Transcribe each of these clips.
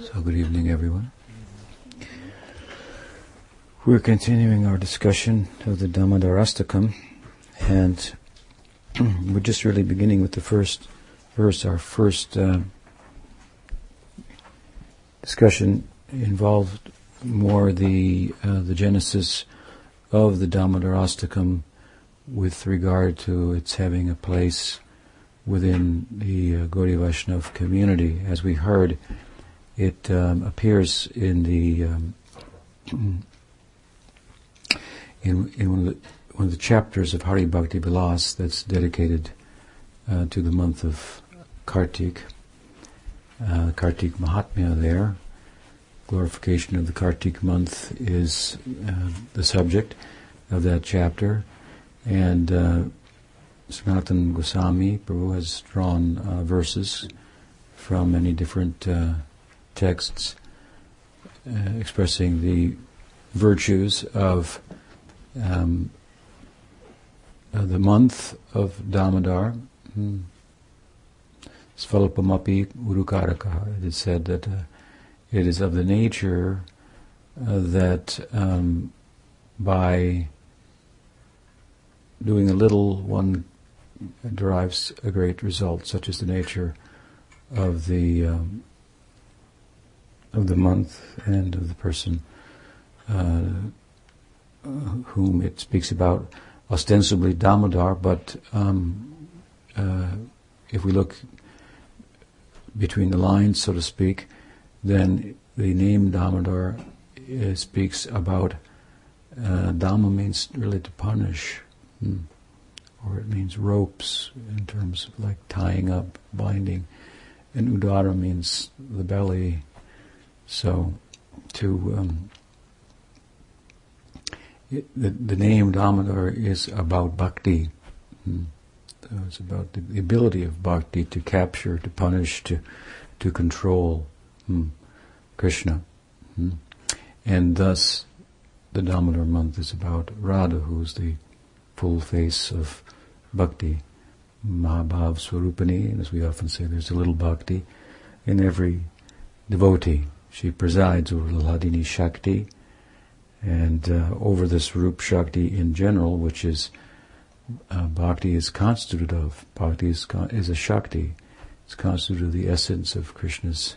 So, good evening, everyone. We're continuing our discussion of the Damodarastakam, and we're just really beginning with the first verse. Our first uh, discussion involved more the uh, the genesis of the Damodarastakam with regard to its having a place within the uh, Gaudiya Vaishnava community. As we heard, it um, appears in the um, in, in one, of the, one of the chapters of Hari Bhakti that's dedicated uh, to the month of Kartik. Uh, Kartik Mahatmya there. Glorification of the Kartik month is uh, the subject of that chapter. And uh, Sanatan Goswami Prabhu has drawn uh, verses from many different uh, texts uh, expressing the virtues of um, uh, the month of Damodar. Hmm. Urukaraka. It is said that uh, it is of the nature uh, that um, by doing a little one derives a great result, such as the nature of the um, of the month and of the person uh, whom it speaks about, ostensibly Damodar, but um, uh, if we look between the lines, so to speak, then the name Damodar uh, speaks about uh, Dama means really to punish. Hmm or it means ropes in terms of like tying up, binding. And udara means the belly. So to um, it, the, the name Damodar is about bhakti. Hmm. So it's about the, ability of bhakti to capture, to punish, to to control hmm. Krishna. Hmm. And thus the Damodar month is about Radha, who's the full face of bhakti, Mahabhav Swarupani, and as we often say, there's a little bhakti in every devotee. She presides over Hladini Shakti and uh, over this Rup Shakti in general, which is uh, bhakti is constituted of. Bhakti is, con- is a Shakti. It's constituted of the essence of Krishna's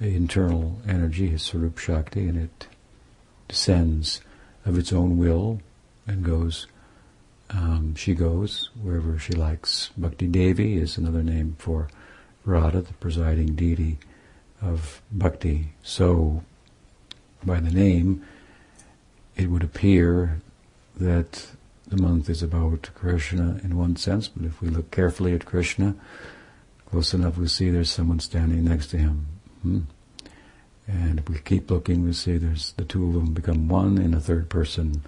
internal energy, his Swarup Shakti, and it descends of its own will and goes um, she goes wherever she likes. Bhakti Devi is another name for Radha, the presiding deity of bhakti. So, by the name, it would appear that the month is about Krishna in one sense, but if we look carefully at Krishna, close enough we see there's someone standing next to him. Hmm? And if we keep looking, we see there's the two of them become one in a third person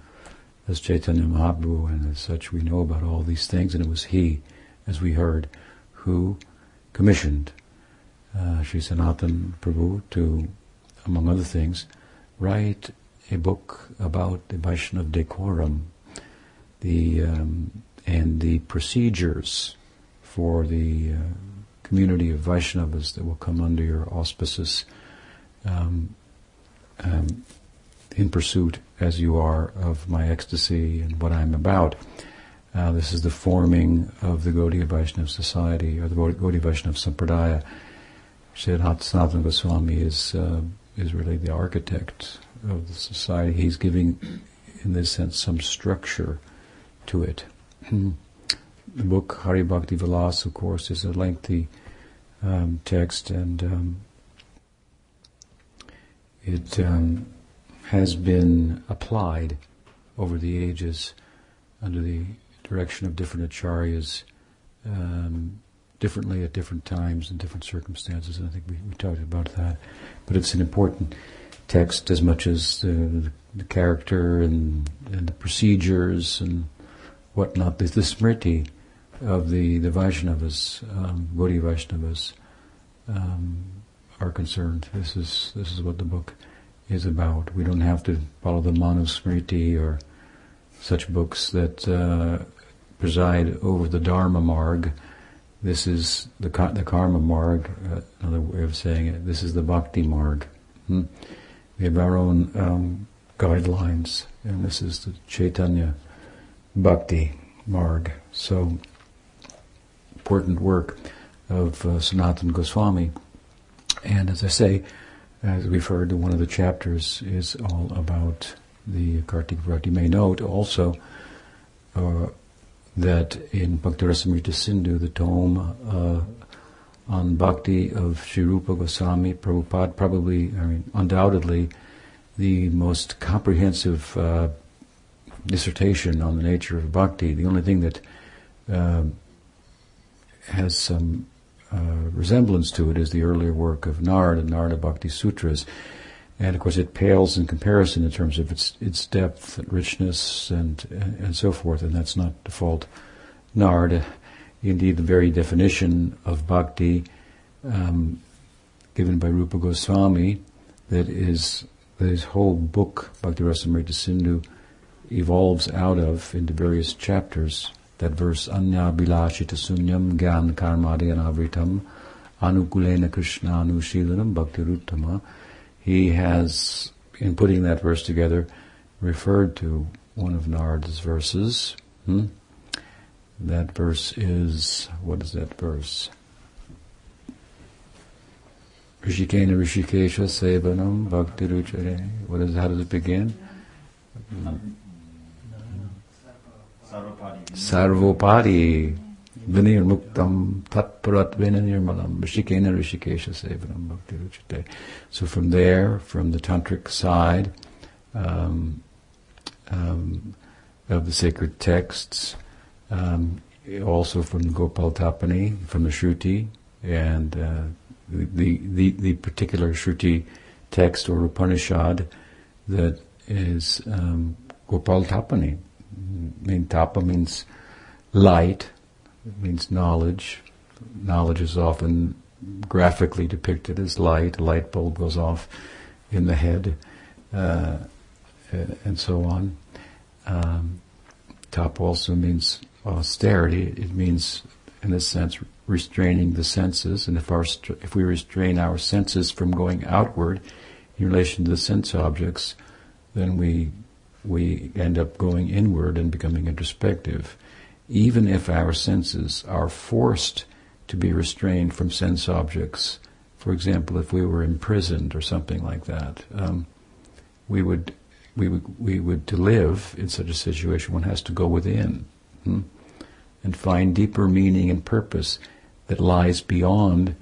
as Chaitanya Mahaprabhu, and as such we know about all these things, and it was he, as we heard, who commissioned uh, Sri Sanatan Prabhu to, among other things, write a book about the Vaishnav decorum, the um, and the procedures for the uh, community of Vaishnavas that will come under your auspices um, um, in pursuit as you are of my ecstasy and what I'm about. Uh, this is the forming of the Gaudiya Vaishnava Society or the Gaudiya Vaishnava Sampradaya. Sanatana Goswami is uh, is really the architect of the society. He's giving, in this sense, some structure to it. the book Hari Bhakti Vilas, of course, is a lengthy um, text, and um, it um, has been applied over the ages under the direction of different acharyas um, differently at different times and different circumstances. I think we, we talked about that. But it's an important text as much as the, the character and, and the procedures and whatnot. The, the smriti of the, the Vaishnavas, um, Vaishnavas, um, are concerned. This is this is what the book is about. We don't have to follow the Manusmriti or such books that uh, preside over the Dharma Marg this is the the karma marg. Uh, another way of saying it. This is the bhakti marg. Hmm? We have our own um, guidelines, and this is the Chaitanya Bhakti Marg. So important work of uh, Sanatana Goswami. And as I say, as we've heard, one of the chapters is all about the Kartika Bhakti. You may note also uh, that in Bhakti Rasamrita Sindhu, the tome uh, on Bhakti of Sri Rupa Goswami, Prabhupada, probably, I mean, undoubtedly, the most comprehensive uh, dissertation on the nature of bhakti. The only thing that uh, has some uh, resemblance to it is the earlier work of Narada, Narada Bhakti Sutras. And of course, it pales in comparison in terms of its its depth, and richness, and and so forth. And that's not the fault Narada. Indeed, the very definition of bhakti um, given by Rupa Goswami, that is that his whole book, Bhakti Rasamrita Sindhu, evolves out of into various chapters. That verse, Anya Bilashita Sunyam Gyan Karmadi Anavritam Anukulena Krishna Anushilanam Bhakti Ruttama. He has, in putting that verse together, referred to one of Narada's verses. Hmm? That verse is, what is that verse? Rishikena Rishikesha Sevanam Bhakti Ruchare. What is, how does it begin? Sarvopadi Vinir Vinirmalam Rishikena Rishikesha Sevanam Bhakti Ruchate. So from there, from the tantric side um, um, of the sacred texts, um, also from Gopal Tapani, from the Shruti, and uh, the, the, the particular Shruti text or Upanishad that is um, Gopal Tapani. I mean, Tapa means light, it means knowledge. Knowledge is often graphically depicted as light. A light bulb goes off in the head, uh, and so on. Um, tapa also means austerity. It means, in a sense, restraining the senses, and if our if we restrain our senses from going outward in relation to the sense objects, then we we end up going inward and becoming introspective. Even if our senses are forced to be restrained from sense objects, for example, if we were imprisoned or something like that, um, we would we would we would to live in such a situation. One has to go within. Hmm? and find deeper meaning and purpose that lies beyond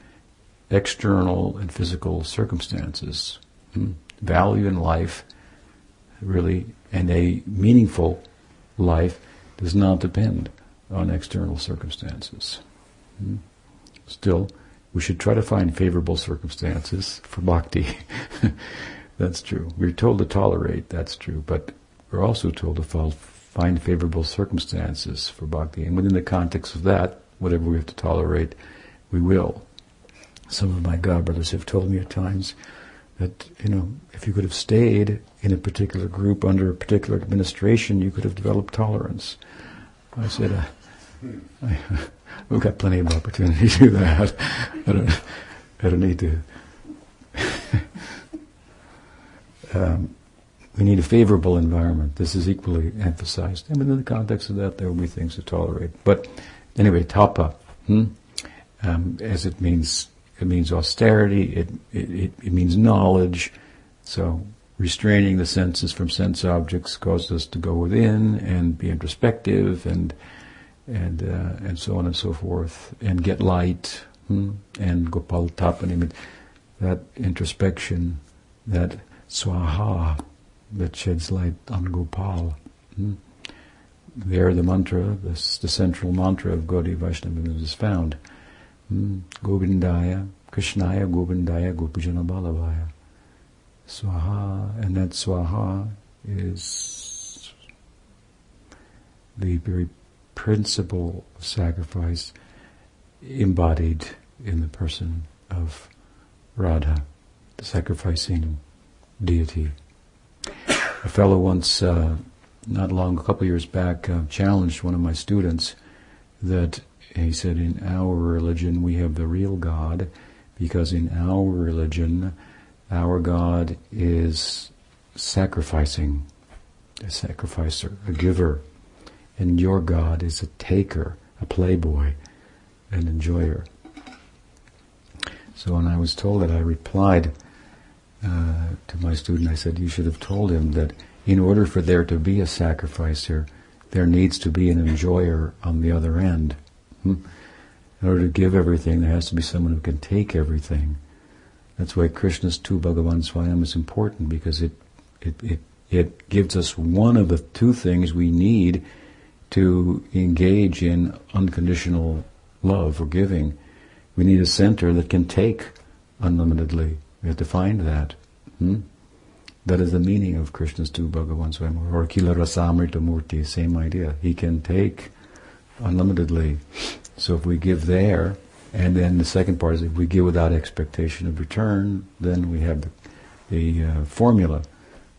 external and physical circumstances. Hmm? Value in life, really, and a meaningful life does not depend on external circumstances. Hmm? Still, we should try to find favorable circumstances for bhakti. that's true. We're told to tolerate, that's true, but we're also told to find favorable circumstances for bhakti. And within the context of that, whatever we have to tolerate, we will. Some of my god brothers have told me at times that, you know, if you could have stayed in a particular group under a particular administration, you could have developed tolerance. I said, uh, we've got plenty of opportunity to do that. I don't, I don't need to. um, we need a favorable environment. This is equally emphasized. And within the context of that, there will be things to tolerate. But anyway, tapa, hmm? um, as it means, it means austerity. It, it it means knowledge. So restraining the senses from sense objects causes us to go within and be introspective and and uh, and so on and so forth and get light hmm? and gopal tapani. That introspection, that swaha that sheds light on Gopal. Hmm? There, the mantra, the, the central mantra of Gaudiya Vaishnavism is found. Hmm? Govindaya, Krishnaya, Govindaya, Gopijana Vallabhaya. Swaha, and that Swaha is the very principle of sacrifice embodied in the person of Radha, the sacrificing deity. A fellow once, uh, not long, a couple years back, uh, challenged one of my students that he said, in our religion we have the real God, because in our religion, our God is sacrificing, a sacrificer, a giver, and your God is a taker, a playboy, an enjoyer. So when I was told that, I replied uh, to my student, I said, you should have told him that in order for there to be a sacrificer, there needs to be an enjoyer on the other end. Hmm? In order to give everything, there has to be someone who can take everything. That's why Krishnastu Bhagavan Swayam is important because it, it, it, it gives us one of the two things we need to engage in unconditional love or giving. We need a center that can take unlimitedly. We have to find that. Hmm? That is the meaning of Krishnastu Bhagavan Swayam or Kila Rasamrita Murti, same idea. He can take unlimitedly. So if we give there, and then the second part is if we give without expectation of return, then we have the, the uh, formula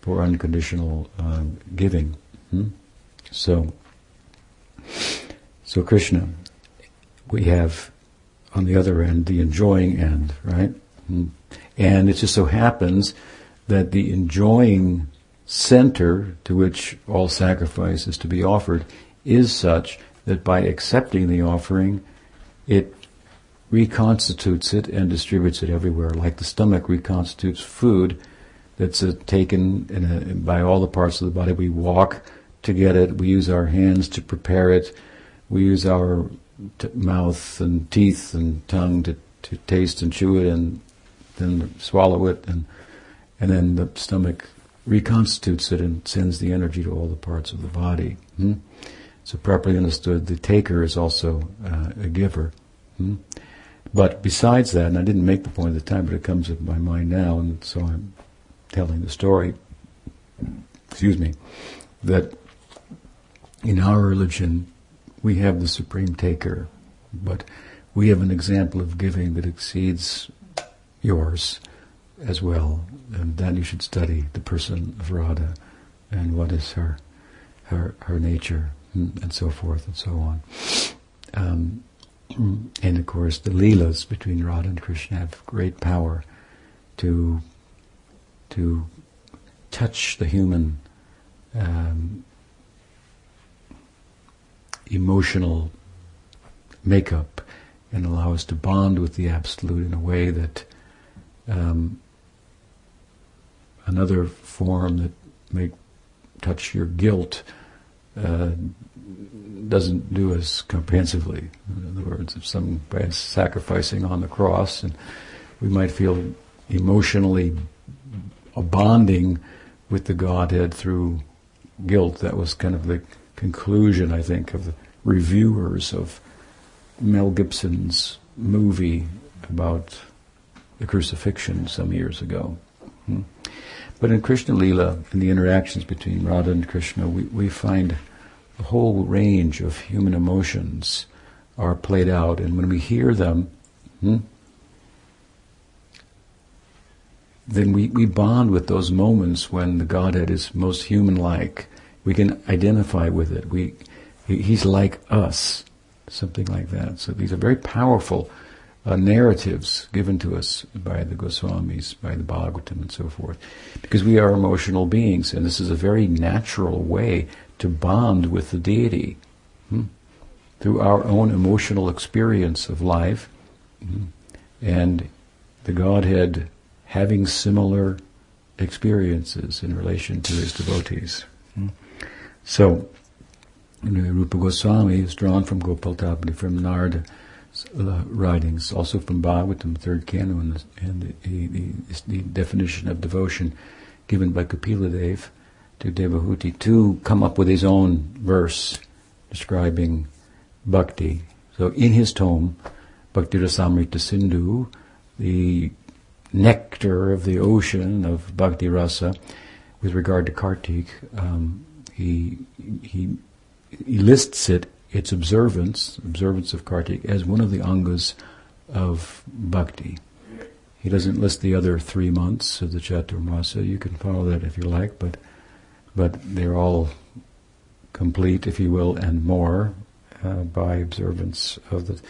for unconditional um, giving. Hmm? So, so Krishna, we have on the other end the enjoying end, right? And it just so happens that the enjoying center to which all sacrifice is to be offered is such that by accepting the offering, it reconstitutes it and distributes it everywhere, like the stomach reconstitutes food that's uh, taken a, by all the parts of the body. We walk to get it. We use our hands to prepare it. We use our t- mouth and teeth and tongue to, to taste and chew it and then swallow it and and then the stomach reconstitutes it and sends the energy to all the parts of the body. Hmm? So properly understood, the taker is also uh, a giver. Hmm? But besides that, and I didn't make the point at the time, but it comes to my mind now, and so I'm telling the story. Excuse me, that in our religion we have the supreme taker, but we have an example of giving that exceeds yours as well. And then you should study the person of Radha and what is her her her nature and so forth and so on. Um, and of course, the leelas between Radha and Krishna have great power to to touch the human um, emotional makeup and allow us to bond with the absolute in a way that um, another form that may touch your guilt uh, doesn't do as comprehensively. In other words, if somebody's sacrificing on the cross, and we might feel emotionally a bonding with the Godhead through guilt. That was kind of the conclusion, I think, of the reviewers of Mel Gibson's movie about the crucifixion some years ago. Hmm. But in Krishna Lila, in the interactions between Radha and Krishna, we, we find a whole range of human emotions are played out. And when we hear them, hmm, then we, we bond with those moments when the Godhead is most human-like. We can identify with it. We, he's like us, something like that. So these are very powerful uh, narratives given to us by the Goswamis, by the Bhagavatam, and so forth, because we are emotional beings, and this is a very natural way to bond with the deity hmm? through our own emotional experience of life, hmm? and the Godhead having similar experiences in relation to his devotees. Hmm? So, Rupa Goswami is drawn from Gopal Tapani, from Narada uh, writings, also from Bhagavatam, third canto, and the, the, the, definition of devotion given by Kapila Dev to Devahuti to come up with his own verse describing bhakti. So in his tome, Bhakti Rasamrita Sindhu, the nectar of the ocean of bhakti rasa, with regard to Kartik, um, he, he, he lists it its observance, observance of Kartik, as one of the angas of bhakti. He doesn't list the other three months of the Chaturmasa. You can follow that if you like, but but they're all complete, if you will, and more uh, by observance of the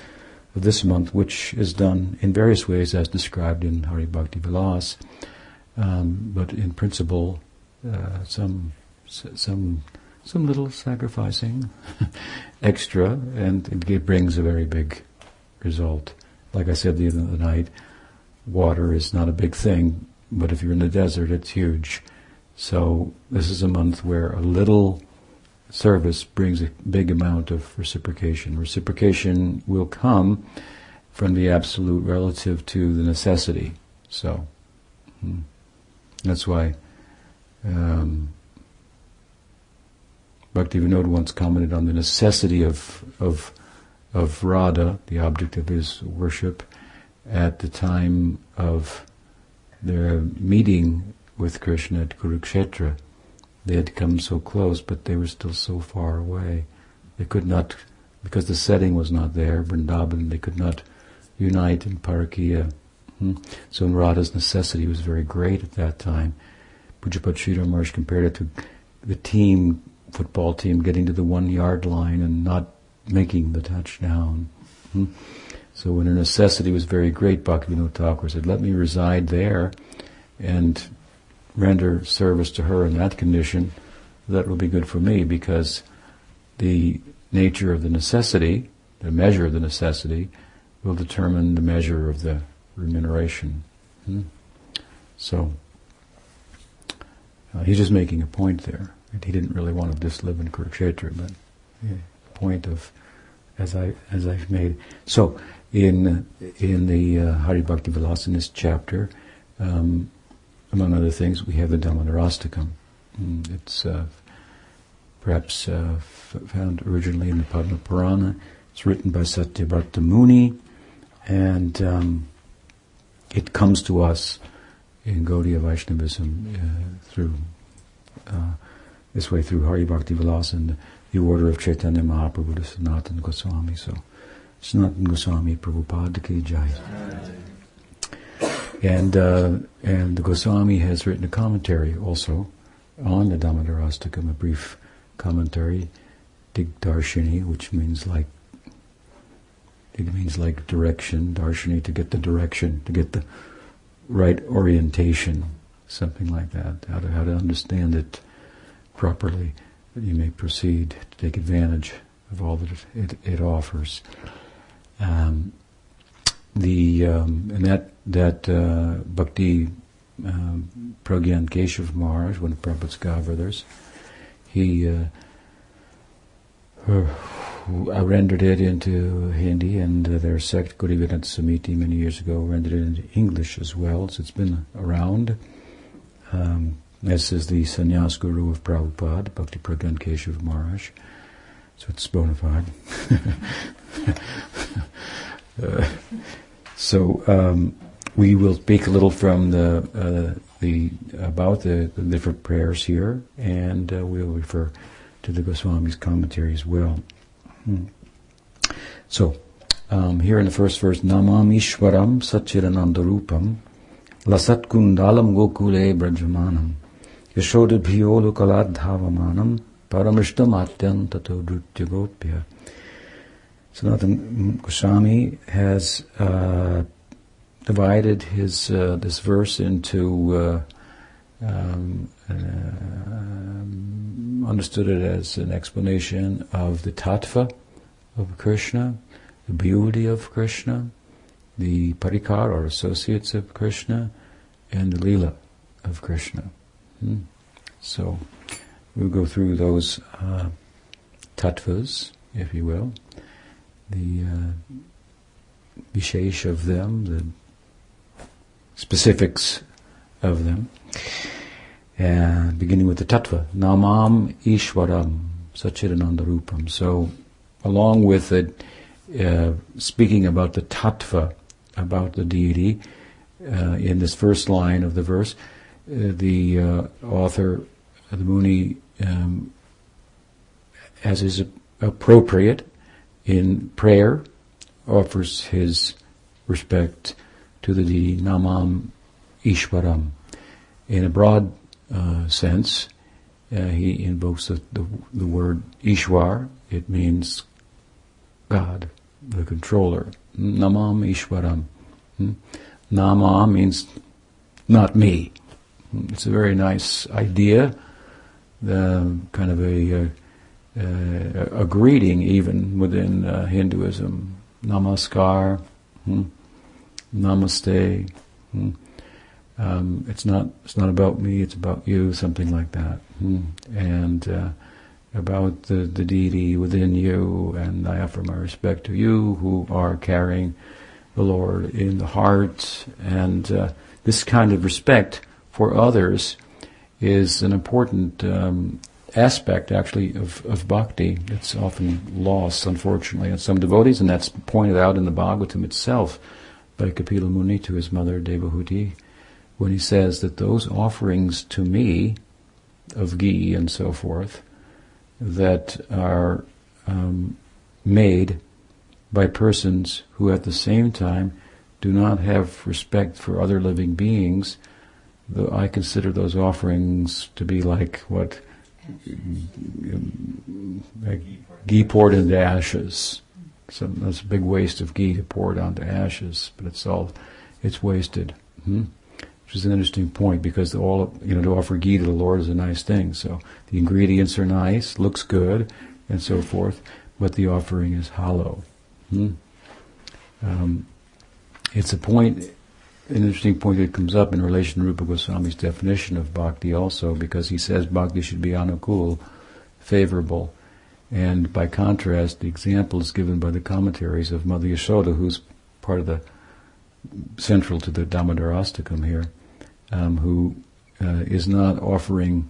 of this month, which is done in various ways as described in Hari Bhakti Vilas, um, but in principle, uh, some some some little sacrificing extra, and it brings a very big result. Like I said the other night, water is not a big thing, but if you're in the desert, it's huge. So this is a month where a little service brings a big amount of reciprocation. Reciprocation will come from the absolute relative to the necessity. So hmm. that's why um, Bhaktivinoda once commented on the necessity of of of Radha, the object of his worship, at the time of their meeting with Krishna at Kurukshetra. They had come so close, but they were still so far away. They could not, because the setting was not there, Vrindavan, they could not unite in Parakiya. Hmm. So Radha's necessity was very great at that time. Pujyapad Sridhar Maharaj compared it to the team football team getting to the one yard line and not making the touchdown. Hmm? So when her necessity was very great, Bhaktivinoda Thakur said, let me reside there and render service to her in that condition. That will be good for me because the nature of the necessity, the measure of the necessity, will determine the measure of the remuneration. Hmm? So, uh, he's just making a point there. He didn't really want to just live in Kurukshetra, but yeah, point of as I as I've made. So in in the uh, Hari Bhakti Vilasanist chapter, um, among other things, we have the Damodarastakam. Mm, it's uh, perhaps uh, f- found originally in the Padma Purana. It's written by Satyavrata Muni, and um, it comes to us in Gaudiya Vaishnavism uh, through uh, this way through Hari Bhakti Vilas and the order of Chaitanya Mahaprabhu to Sanatana Goswami. So, Sanatana Goswami Prabhupada ki jai. And, uh, and the Goswami has written a commentary also on the Damodarastakam, a brief commentary, Digdarshini, which means like, it means like direction, Darshini, to get the direction, to get the right orientation, something like that, how to, how to understand it properly, that you may proceed to take advantage of all that it, it offers. Um, the um, and that that uh, Bhakti um, Pragyan Keshav Maharaj, one of Prabhupada's godbrothers, he uh, uh, rendered it into Hindi, and uh, their sect, Gaudiya Samiti, many years ago rendered it into English as well. So it's been around. Um, this is the sannyas guru of Prabhupada, Bhakti Pragyan Keshav Maharaj. So it's bona fide. uh, so um, we will speak a little from the uh, the about the, the, different prayers here, and uh, we'll refer to the Goswami's commentary as well. Hmm. So um, here in the first verse, Namam Ishwaram Satchidanandarupam Lasat Kundalam Gokule Brajamanam Yashodabhyolukaladdhavamanam paramishtamatyantato drutyagopya. Sanatana Goswami has uh, divided his uh, this verse into uh um, uh, um, understood it as an explanation of the tattva of Krishna, the beauty of Krishna, the parikar or associates of Krishna, and the lila of Krishna. Hmm. So we'll go through those uh, tattvas, if you will, the uh, vishesh of them, the specifics of them. And beginning with the tattva, namam ishwaram sachidananda rupam. So, along with it, uh, speaking about the tattva, about the deity, uh, in this first line of the verse, uh, the uh, author, the Muni, um, as is appropriate in prayer, offers his respect to the Namam Ishwaram. In a broad uh, sense, uh, he invokes the, the, the, word Ishwar. It means God, the controller. Namam Ishwaram. Hmm? Nama means not me. It's a very nice idea, kind of a, a, a greeting even within uh, Hinduism. Namaskar, hmm? Namaste. Hmm? Um, it's not it's not about me. It's about you. Something like that. Hmm? And uh, about the, the deity within you, and I offer my respect to you who are carrying the Lord in the heart. And uh, this kind of respect for others is an important um, aspect, actually, of, of bhakti. It's often lost, unfortunately, in some devotees, and that's pointed out in the Bhagavatam itself by Kapila Muni to his mother Devahuti, when he says that those offerings to me of ghee and so forth that are um, made by persons who at the same time do not have respect for other living beings, though I consider those offerings to be like what like ghee poured into ashes. So that's a big waste of ghee to pour it onto ashes, but it's all it's wasted. Hmm? Which is an interesting point because all you know to offer ghee to the Lord is a nice thing. So the ingredients are nice, looks good, and so forth, but the offering is hollow. Hmm? Um, it's a point, an interesting point that comes up in relation to Rupa Goswami's definition of bhakti also, because he says bhakti should be anukul, favorable. And by contrast, the example is given by the commentaries of Mother Yashoda, who's part of the central to the Damodarastakam here, um, who uh, is not offering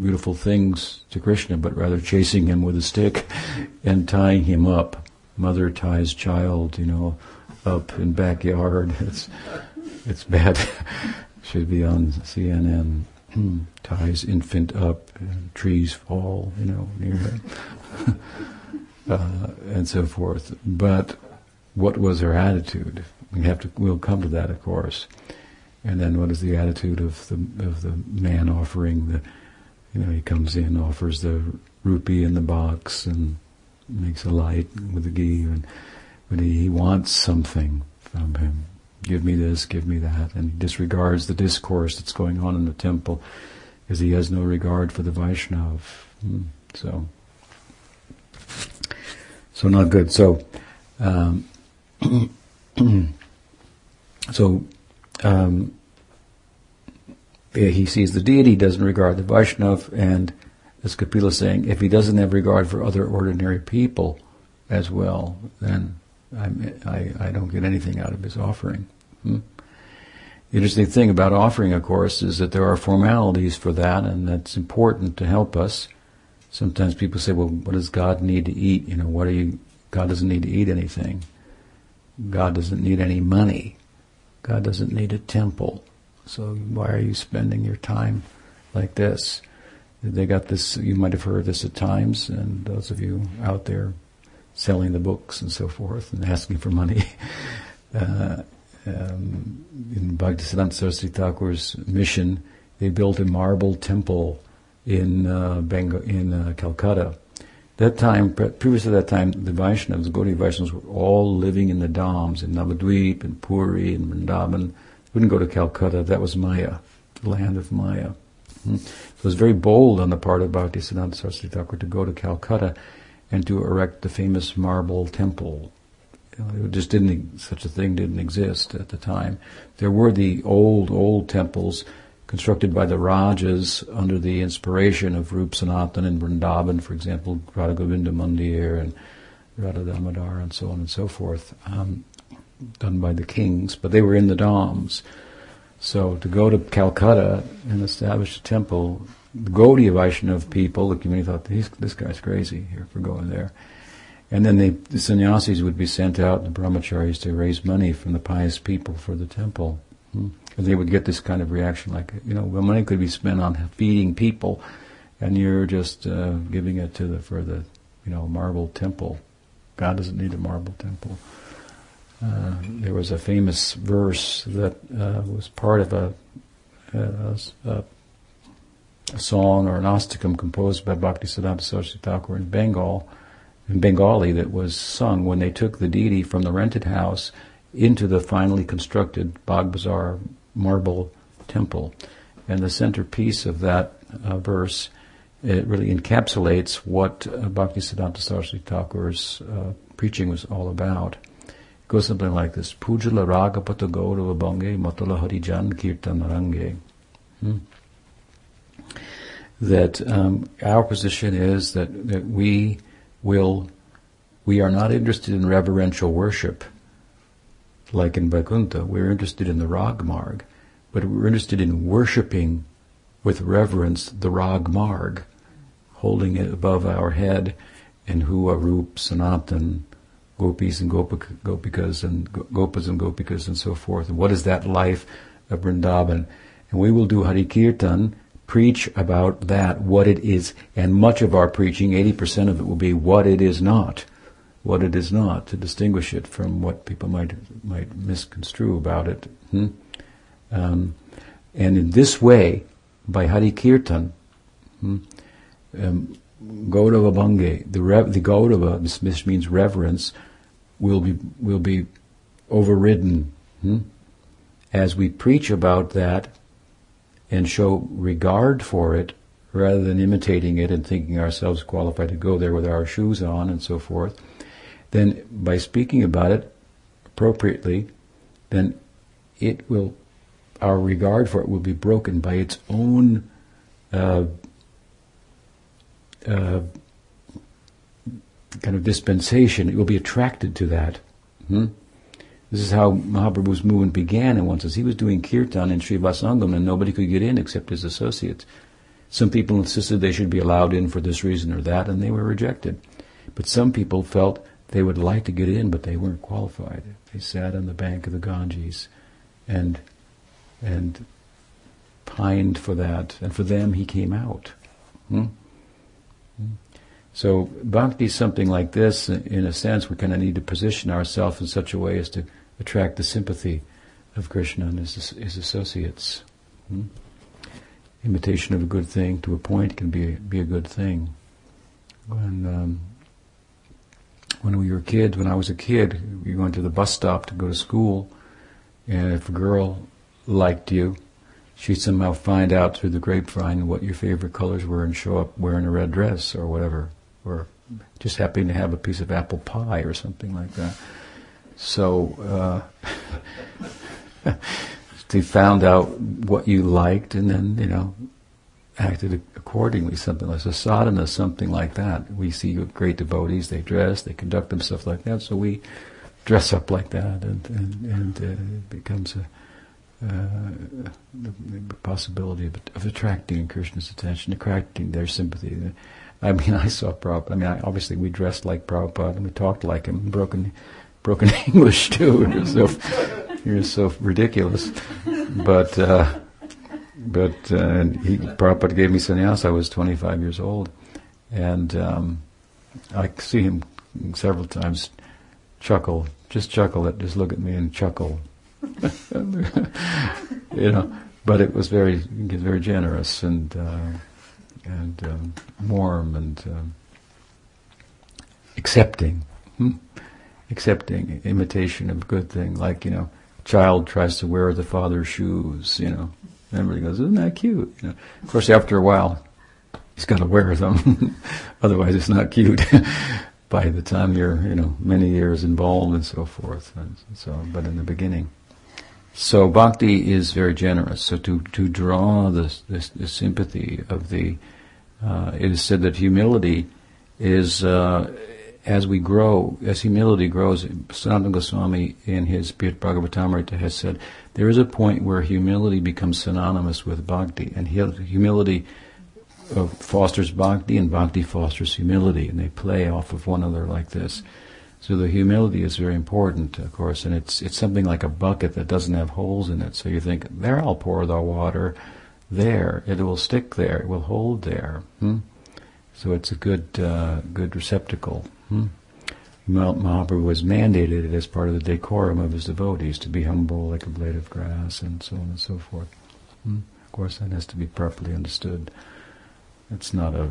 beautiful things to Krishna, but rather chasing him with a stick and tying him up. Mother ties child, you know, up in backyard. It's it's bad. Should be on CNN. ties infant up, trees fall, you know, near uh, and so forth. But what was her attitude? We have to. We'll come to that, of course. And then, what is the attitude of the of the man offering the? You know, he comes in, offers the rupee in the box, and makes a light with the ghee, and but he, wants something from him give me this, give me that, and he disregards the discourse that's going on in the temple because he has no regard for the Vaishnav. Hmm. So, so not good. So, um, so um, he sees the deity, doesn't regard the Vaishnav, and as Kapila is saying, if he doesn't have regard for other ordinary people as well, then I, I don't get anything out of his offering. Hmm? The interesting thing about offering a course is that there are formalities for that, and that's important to help us. Sometimes people say, "Well, what does God need to eat? You know, what are you? God doesn't need to eat anything. God doesn't need any money. God doesn't need a temple. So why are you spending your time like this?" They got this. You might have heard this at times, and those of you out there selling the books and so forth and asking for money. Uh, um, in Bhaktisiddhanta Saraswati Thakur's mission, they built a marble temple in uh, Bengal, in uh, Calcutta. That time, previous to that time, the Vaishnavas, the Gaudiya Vaishnavas, were all living in the Dhams, in Navadvip, in Puri, in Vrindavan. Wouldn't go to Calcutta. That was Maya, the land of Maya. Hmm. it was very bold on the part of Bhaktisiddhanta Saraswati Thakur to go to Calcutta and to erect the famous marble temple. It just didn't, such a thing didn't exist at the time. There were the old, old temples constructed by the Rajas under the inspiration of Rup Sanatan and Vrindavan, for example, Radha Govinda Mandir and Radha Damodar and so on and so forth, um, done by the kings, but they were in the Dhams. So to go to Calcutta and establish a temple the Gaudiya Vaishnava people, the community thought, this guy's crazy here for going there. And then they, the sannyasis would be sent out, the brahmacharis, to raise money from the pious people for the temple. Hmm? And they would get this kind of reaction like, you know, well, money could be spent on feeding people, and you're just uh, giving it to the, for the, you know, marble temple. God doesn't need a marble temple. Uh, there was a famous verse that uh, was part of a, a, a a song or an astakam composed by Bhakti Siddhanta Saraswati Thakur in Bengal, in Bengali that was sung when they took the deity from the rented house into the finally constructed Baghbazar marble temple. And the centerpiece of that uh, verse it really encapsulates what uh, Bhaktisiddhanta Saraswati Thakur's uh, preaching was all about. It goes something like this: Pujala Ragapata Gaurava Bhange Matala Harijan Kirtan Range. Hmm? That um, our position is that, that we will, we are not interested in reverential worship, like in Vaikuntha. We're interested in the Ragmarg, but we're interested in worshiping with reverence the Ragmarg holding it above our head in Hua Rup, Sanatan, Gopis and Gopik- Gopikas and Gopas and Gopikas and so forth. And what is that life of Vrindavan? And we will do Hari Kirtan, preach about that, what it is, and much of our preaching, 80% of it will be what it is not. What it is not, to distinguish it from what people might might misconstrue about it. Hmm? Um, and in this way, by Hari Kirtan, hmm, um, Gaurava Bhange, the, rev, the Gaurava, this, this, means reverence, will be, will be overridden. Hmm? As we preach about that and show regard for it, rather than imitating it and thinking ourselves qualified to go there with our shoes on and so forth, then by speaking about it appropriately, then it will, our regard for it will be broken by its own uh, uh, kind of dispensation, it will be attracted to that. Hmm? This is how Mahaprabhu's movement began in one sense. He was doing kirtan in Sri Srivasangam and nobody could get in except his associates. Some people insisted they should be allowed in for this reason or that and they were rejected. But some people felt they would like to get in but they weren't qualified. They sat on the bank of the Ganges and and pined for that and for them he came out. Hmm? So bhakti is something like this. In a sense, we kind of need to position ourselves in such a way as to attract the sympathy of Krishna and his, his associates. Hmm? Imitation of a good thing to a point can be be a good thing. When um, when we were kids, when I was a kid, we went to the bus stop to go to school, and if a girl liked you, she'd somehow find out through the grapevine what your favorite colors were and show up wearing a red dress or whatever, or just happening to have a piece of apple pie or something like that. So uh, they found out what you liked and then, you know, acted accordingly, something like so sadhana, something like that. We see great devotees, they dress, they conduct themselves like that, so we dress up like that and, and, and uh, it becomes a uh, the, the, possibility of, of, attracting Krishna's attention, attracting their sympathy. I mean, I saw Prabhupada. I mean, I, obviously we dressed like Prabhupada and we talked like him, broken, broken English too. It was so, you're so ridiculous. But, uh, but uh, he, Prabhupada gave me sannyas. I was 25 years old, and um, I see him several times chuckle, just chuckle at, just look at me and chuckle you know, but it was very, very generous and uh, and um, warm and um, accepting, hmm? accepting imitation of a good thing. Like you know, child tries to wear the father's shoes. You know, and everybody goes, "Isn't that cute?" You know, of course, after a while, he's got to wear them, otherwise it's not cute. By the time you're, you know, many years involved and so forth, and so, but in the beginning. So bhakti is very generous. So to, to draw the, the, the sympathy of the, uh, it is said that humility is, uh, as we grow, as humility grows, Sanatana Goswami in his Bhagavatamrita has said, there is a point where humility becomes synonymous with bhakti, and humility uh, fosters bhakti, and bhakti fosters humility, and they play off of one another like this. So the humility is very important, of course, and it's it's something like a bucket that doesn't have holes in it. So you think, there I'll pour the water, there it will stick there, it will hold there. Hmm? So it's a good uh, good receptacle. Hmm? Mahaprabhu has mandated as part of the decorum of his devotees to be humble like a blade of grass and so on and so forth. Hmm? Of course, that has to be properly understood. It's not a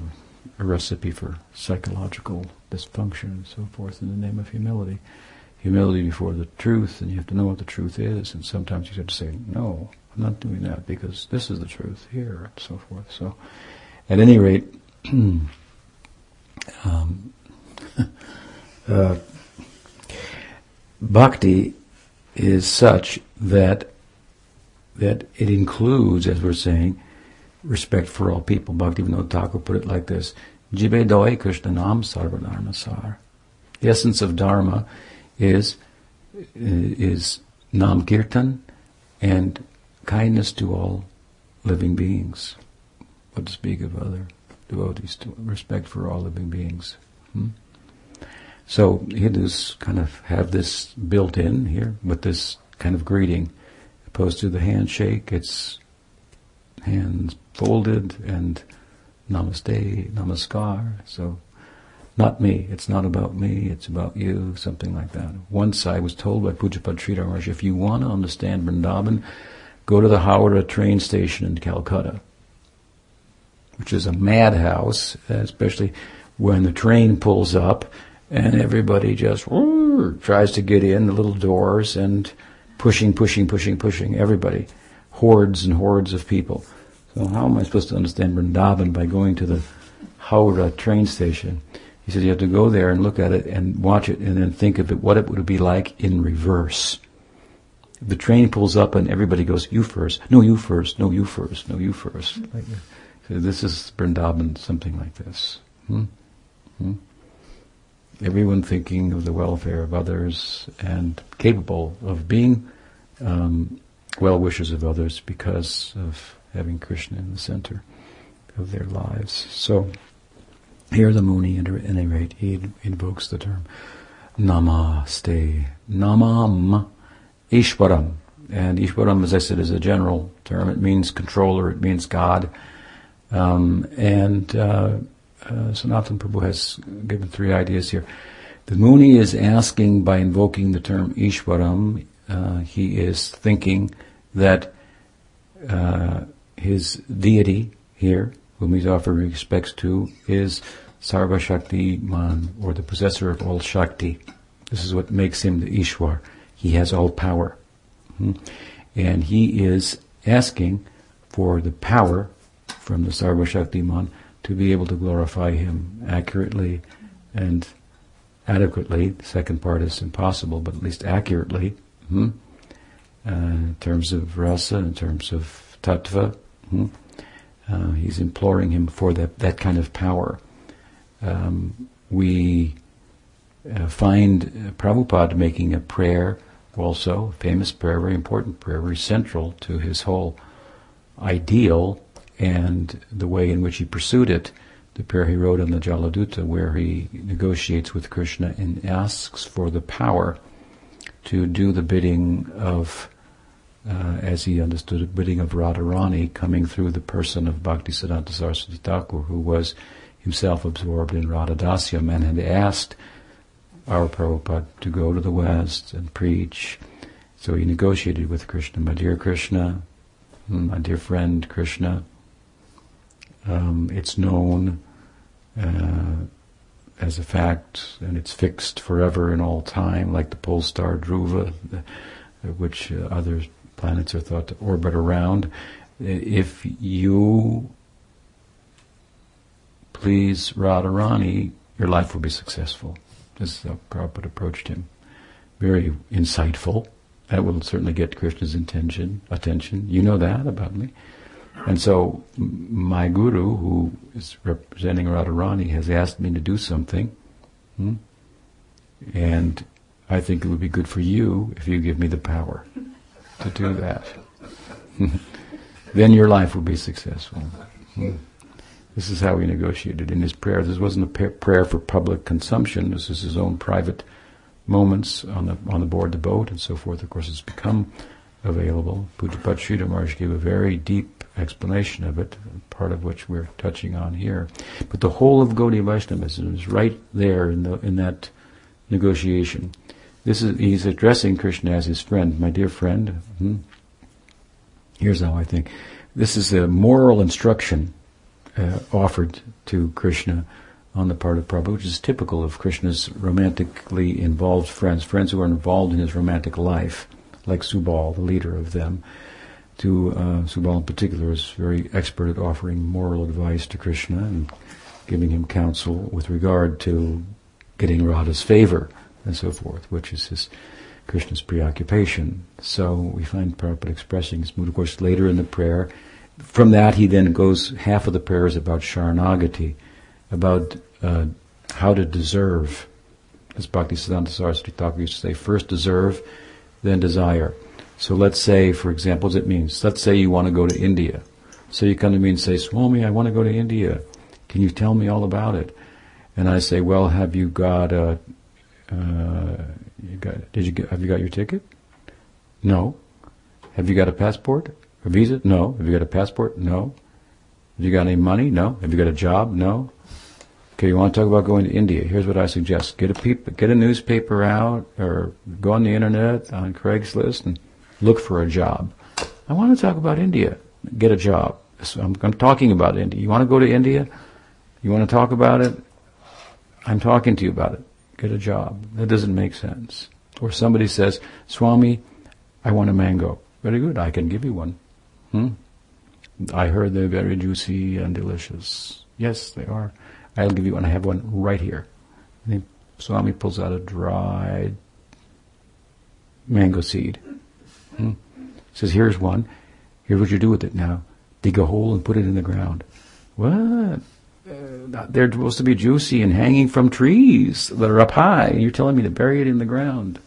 a recipe for psychological dysfunction and so forth in the name of humility. Humility before the truth, and you have to know what the truth is, and sometimes you have to say, no, I'm not doing that because this is the truth here, and so forth. So, at any rate, um, uh, bhakti is such that that it includes, as we're saying, respect for all people. Bhakti Bhaktivinoda Thakur put it like this: Jibe doi Krishna nam sarvadharma sar. The essence of dharma is is nam kirtan and kindness to all living beings. What to speak of other devotees, to respect for all living beings. Hmm? So Hindus kind of have this built in here with this kind of greeting, opposed to the handshake. It's hands folded and namaste, namaskar. So not me. It's not about me. It's about you. Something like that. Once I was told by Pujyapad Sridhar if you want to understand Vrindavan, go to the Howrah train station in Calcutta, which is a madhouse, especially when the train pulls up and everybody just whoo, tries to get in the little doors and pushing, pushing, pushing, pushing. Everybody, hordes and hordes of people. So how am I supposed to understand Vrindavan by going to the Howrah train station? He said you have to go there and look at it and watch it and then think of it, what it would be like in reverse. The train pulls up and everybody goes, you first, no, you first, no, you first, no, you first. Like, so this is Vrindavan, something like this. Hmm? Hmm? everyone thinking of the welfare of others and capable of being um, well wishers of others because of having Krishna in the center of their lives. So here the Muni, at any rate, he invokes the term Namaste, Namam Ishwaram. And Ishwaram, as I said, is a general term. It means controller, it means God. Um, and uh, uh, Prabhu has given three ideas here. The Muni is asking by invoking the term Ishwaram, uh, he is thinking that uh, his deity here, whom he's offering respects to, is Sarva Shakti Man, or the possessor of all Shakti. This is what makes him the Ishwar. He has all power. Hmm? And he is asking for the power from the Sarva Shakti to be able to glorify Him accurately and adequately. The second part is impossible, but at least accurately, hmm? uh, in terms of rasa, in terms of tattva. Hmm? Uh, he's imploring Him for that, that kind of power. Um, we uh, find uh, Prabhupada making a prayer also, a famous prayer, very important prayer, very central to his whole ideal and the way in which he pursued it, the prayer he wrote in the Jaladuta, where he negotiates with Krishna and asks for the power to do the bidding of, uh, as he understood it, bidding of Radharani coming through the person of Bhaktisiddhanta Saraswati Thakur, who was himself absorbed in Radhadasyam and had asked our Prabhupada to go to the West and preach. So he negotiated with Krishna, my dear Krishna, my dear friend Krishna, um, it's known uh, as a fact, and it's fixed forever in all time, like the pole star Dhruva, which uh, other planets are thought to orbit around. If you please Radharani, your life will be successful. This is how Prabhupada approached him. Very insightful. That will certainly get Krishna's intention, attention. You know that about me. And so my guru, who is representing Radharani, has asked me to do something. Hmm? And I think it would be good for you if you give me the power to do that. then your life will be successful. Hmm? This is how he negotiated in his prayer. This wasn't a prayer for public consumption. This is his own private moments on the on the board the boat and so forth. Of course, it's become available. Pujyapad Sridhar gave a very deep explanation of it, part of which we're touching on here. But the whole of Gaudiya Vaishnavism is right there in, the, in that negotiation. This is he's addressing Krishna as his friend, my dear friend. Hmm. Here's how I think. This is a moral instruction uh, offered to Krishna on the part of Prabhupada, which is typical of Krishna's romantically involved friends, friends who are involved in his romantic life, like Subal, the leader of them. To uh, Subal in particular is very expert at offering moral advice to Krishna and giving him counsel with regard to getting Radha's favor and so forth, which is his Krishna's preoccupation. So we find Prabhupada expressing his mood. Of course, later in the prayer, from that he then goes, half of the prayer is about Sharanagati, about uh, how to deserve. As Bhaktisiddhanta Saraswati Thakur used to say, first deserve, then desire. So let's say, for example, it means, let's say you want to go to India. So you come to me and say, Swami, I want to go to India. Can you tell me all about it? And I say, well, have you got a, uh, you got, did you get, have you got your ticket? No. Have you got a passport? A visa? No. Have you got a passport? No. Have you got any money? No. Have you got a job? No. Okay, you want to talk about going to India? Here's what I suggest: get a get a newspaper out, or go on the internet on Craigslist and look for a job. I want to talk about India. Get a job. So I'm, I'm talking about India. You want to go to India? You want to talk about it? I'm talking to you about it. Get a job. That doesn't make sense. Or somebody says, Swami, I want a mango. Very good, I can give you one. Hmm? I heard they're very juicy and delicious. Yes, they are. I'll give you one. I have one right here. And Swami pulls out a dried mango seed. Hmm? Says, here's one. Here's what you do with it now. Dig a hole and put it in the ground. What? Uh, they're supposed to be juicy and hanging from trees that are up high. You're telling me to bury it in the ground.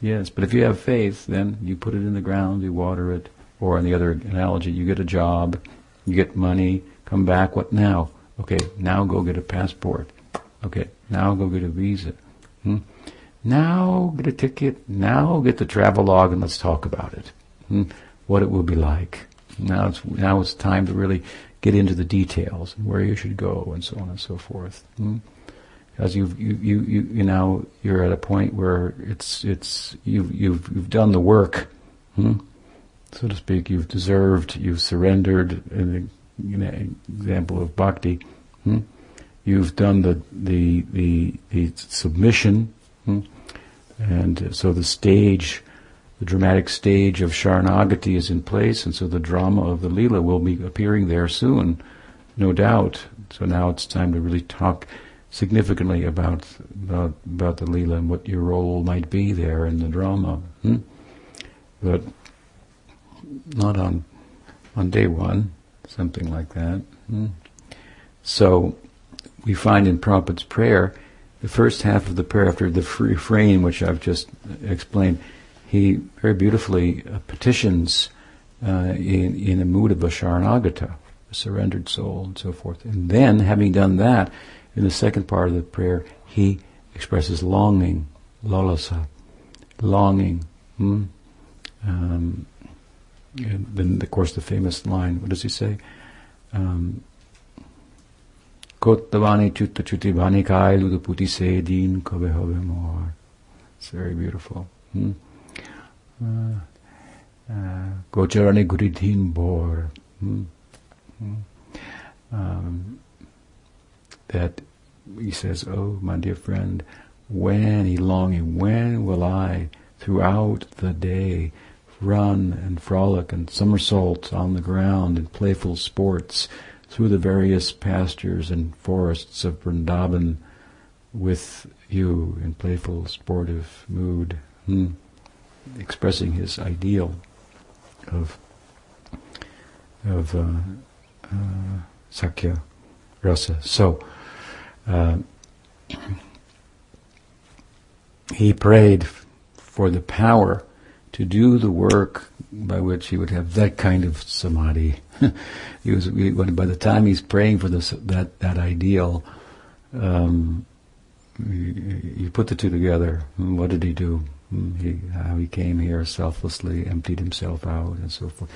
Yes, but if you have faith, then you put it in the ground, you water it. Or in the other analogy, you get a job, you get money, come back, what now? Okay, now go get a passport. Okay, now go get a visa. Hmm? Now get a ticket. Now get the travel log and let's talk about it. Hmm? What it will be like. Now it's now it's time to really get into the details and where you should go and so on and so forth. Hmm? As you've you, you you you now you're at a point where it's it's you've you've you've done the work, hmm? So to speak. You've deserved. You've surrendered. An example of bhakti. Hmm? You've done the the the, the submission, hmm? and so the stage the dramatic stage of Sharanagati is in place, and so the drama of the Leela will be appearing there soon, no doubt. So now it's time to really talk significantly about about, about the Leela and what your role might be there in the drama. Hmm? But not on on day one, something like that. Hmm? So we find in Prabhupada's prayer, the first half of the prayer after the refrain, which I've just explained, he very beautifully uh, petitions uh, in, in a mood of a sharanagata, a surrendered soul, and so forth. And then, having done that, in the second part of the prayer, he expresses longing, lalasa, longing. Hmm? Um, and then, of course, the famous line, what does he say? Um, Kottavani chutta chuti bhani kai luduputi se din kobe hobe more. It's very beautiful. Hmm? Gocharani Guridhin Bor. Hmm? Hmm? Um, that he says, Oh, my dear friend, when, he longing, when will I, throughout the day, run and frolic and somersault on the ground in playful sports through the various pastures and forests of Vrindavan with you in playful sportive mood? Hmm expressing his ideal of of uh, uh, Sakhya Rasa. So uh, he prayed for the power to do the work by which he would have that kind of samadhi. he was by the time he's praying for this that that ideal. Um, you, put the two together. What did he do? He, how he came here selflessly, emptied himself out, and so forth.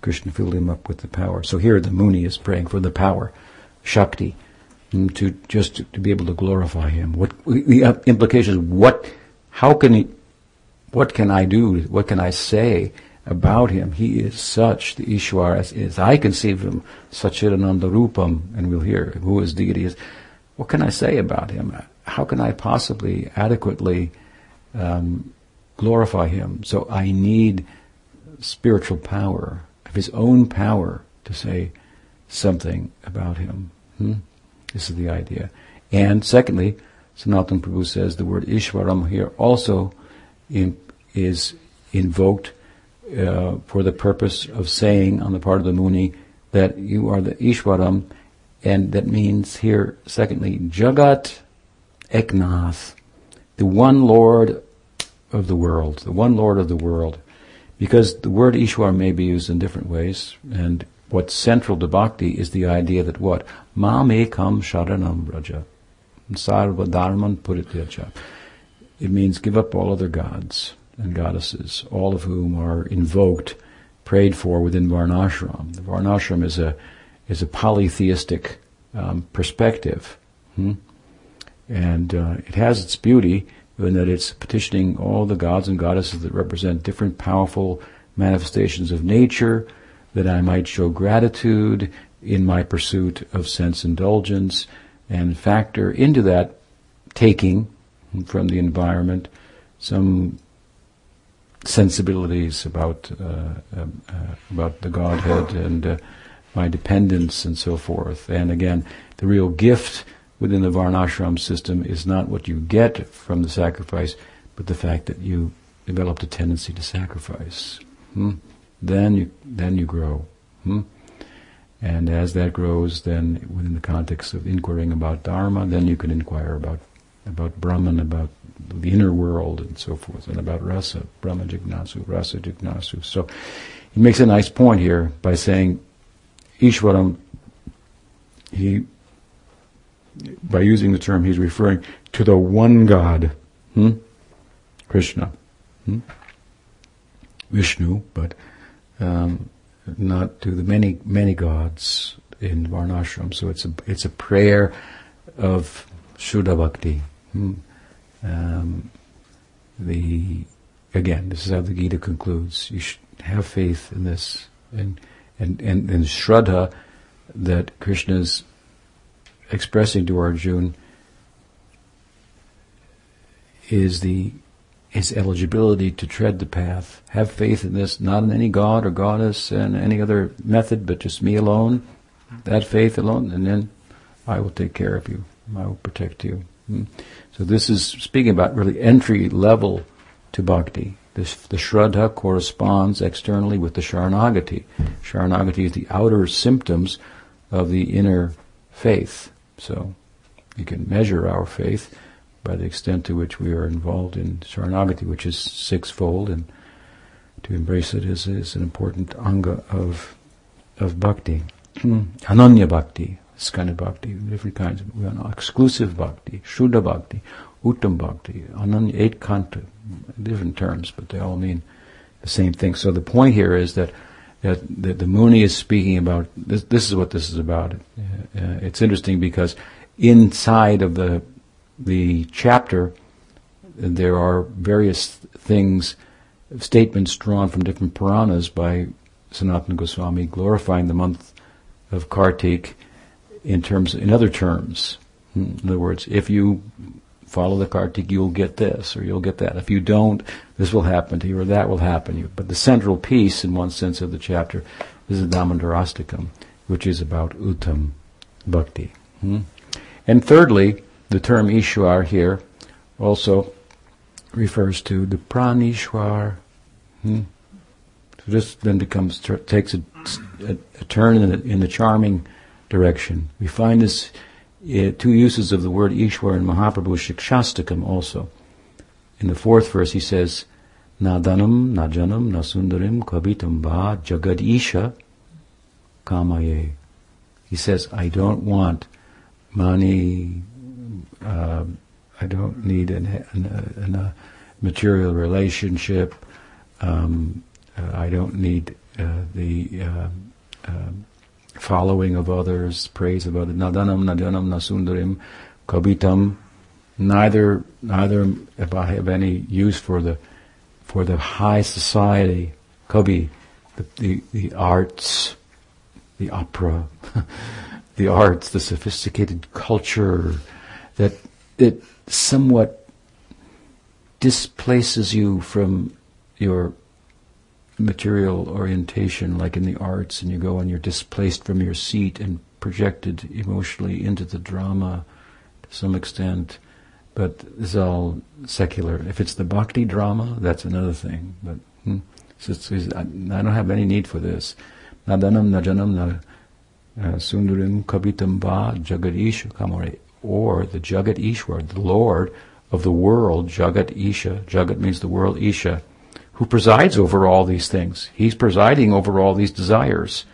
Krishna filled him up with the power. So here the Muni is praying for the power, Shakti, mm, to just to, to be able to glorify him. What the implications? What? How can he? What can I do? What can I say about him. He is such, the Ishwar, as, I conceive him, Sachidananda Rupam, and we'll hear who his deity is. What can I say about him? How can I possibly adequately um, glorify him? So I need spiritual power, of his own power, to say something about him. Hmm? This is the idea. And secondly, Sanatana Prabhu says the word Ishwaram here also in, is invoked uh, for the purpose of saying on the part of the Muni that you are the Ishwaram, and that means here, secondly, Jagat Eknath, the one Lord of the world, the one Lord of the world. Because the word Ishwar may be used in different ways, and what's central to bhakti is the idea that what? Mam ekam sharanam raja. Sarva dharman purityaja. It means give up all other gods and goddesses, all of whom are invoked, prayed for within Varnashram. The Varnashram is a is a polytheistic um, perspective, hmm? and uh, it has its beauty in that it's petitioning all the gods and goddesses that represent different powerful manifestations of nature, that I might show gratitude in my pursuit of sense indulgence, and factor into that taking from the environment some sensibilities about uh, um, uh, about the Godhead and uh, my dependence and so forth. And again, the real gift within the Varnashram system is not what you get from the sacrifice, but the fact that you developed a tendency to sacrifice. Hmm? Then you then you grow. Hmm? And as that grows, then within the context of inquiring about Dharma, then you can inquire about about Brahman, about the inner world and so forth, and about rasa, Brahma Jignasu, rasa Jignasu. So he makes a nice point here by saying Ishwaram, he, by using the term, he's referring to the one God, hmm? Krishna, hmm? Vishnu, but um, not to the many many gods in Varnashram. So it's a it's a prayer of Shuddha Bhakti. Hmm? Um, the again, this is how the Gita concludes. You should have faith in this, and and and, and Shraddha that Krishna is expressing to Arjuna is the his eligibility to tread the path. Have faith in this, not in any god or goddess and any other method, but just me alone. That faith alone, and then I will take care of you. I will protect you. Hmm. So this is speaking about really entry level to bhakti. This, the Shraddha corresponds externally with the Sharanagati. Sharanagati is the outer symptoms of the inner faith. So you can measure our faith by the extent to which we are involved in Sharanagati, which is sixfold, and to embrace it is, is an important anga of of bhakti. Ananya bhakti, of bhakti, different kinds of we have exclusive bhakti, Shuddha bhakti, Uttam bhakti, Ananya, ekanta, different terms, but they all mean the same thing. So the point here is that that, that the Muni is speaking about this. This is what this is about. Uh, it's interesting because inside of the the chapter there are various things, statements drawn from different Puranas by Sanatana Goswami glorifying the month of Kartik in terms, in other terms. In other words, if you follow the Kartik, you'll get this or you'll get that. If you don't, this will happen to you or that will happen to you. But the central piece, in one sense, of the chapter is the Damodarastakam, which is about Uttam Bhakti. Hmm? And thirdly, the term Ishwar here also refers to the Pranishwar. Hmm? So this then becomes takes a, a, a turn in the, in the charming direction. We find this uh, two uses of the word Ishwar in Mahaprabhu Shikshastakam also. In the fourth verse he says, Nadanam, Najanam, Nasundarim, Kavitam Ba, Jagad Isha, Kamaye. He says, I don't want money, uh, I don't need an, an, an, a material relationship. Um, uh, I don't need uh, the uh, um, following of others, praise of others. Nadanam, nadanam, nasundarim, kabitam. Neither, neither if I have any use for the, for the high society kavi, the, the, the arts, the opera, the arts, the sophisticated culture that it somewhat displaces you from your material orientation, like in the arts, and you go and you're displaced from your seat and projected emotionally into the drama to some extent. But it's all secular. If it's the bhakti drama, that's another thing. But hmm, so I don't have any need for this. Nadanam najanam na uh, sundarim kavitam va jagadish kamare. Or the Jagat Ishwar, the Lord of the world, Jagat Isha. Jagat means the world, Isha who presides over all these things. He's presiding over all these desires.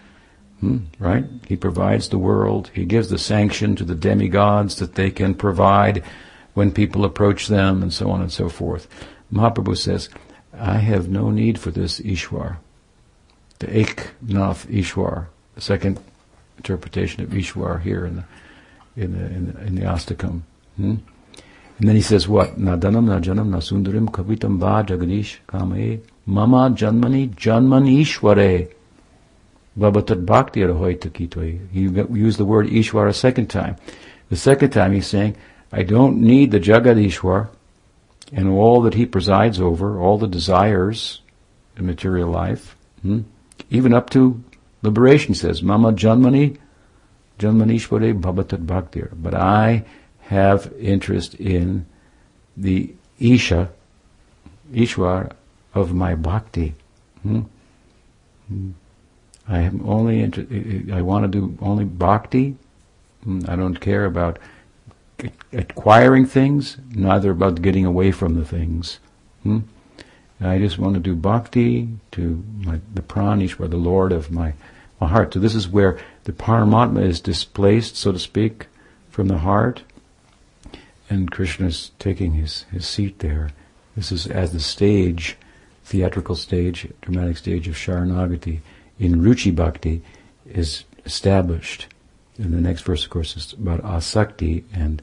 Hmm, right? He provides the world. He gives the sanction to the demigods that they can provide when people approach them and so on and so forth. Mahaprabhu says, I have no need for this Ishwar. The Eknath Ishwar, the second interpretation of Ishwar here in the, in the, in the, in the Astakam. Hmm? And then he says what? Nadanam najanam nasundarim kavitam va jagadish kame mama janmani janmanishware babatat bhakti arhoitakitve. He used the word Ishwar a second time. The second time he's saying, I don't need the Jagadishwar and all that he presides over, all the desires in material life, hmm? even up to liberation says, Mama Janmani, janmani Janmanishware Bhabatat Bhaktir. But I have interest in the Isha, Ishwar of my bhakti. Hmm? hmm. I am only inter- I want to do only bhakti. Hmm. I don't care about acquiring things, neither about getting away from the things. Hmm? I just want to do bhakti to my, the pranishwar, the Lord of my, my heart. So this is where the Paramatma is displaced, so to speak, from the heart, and Krishna's taking his, his seat there. This is as the stage, theatrical stage, dramatic stage of Sharanagati in Ruchi Bhakti is established. And the next verse, of course, is about Asakti, and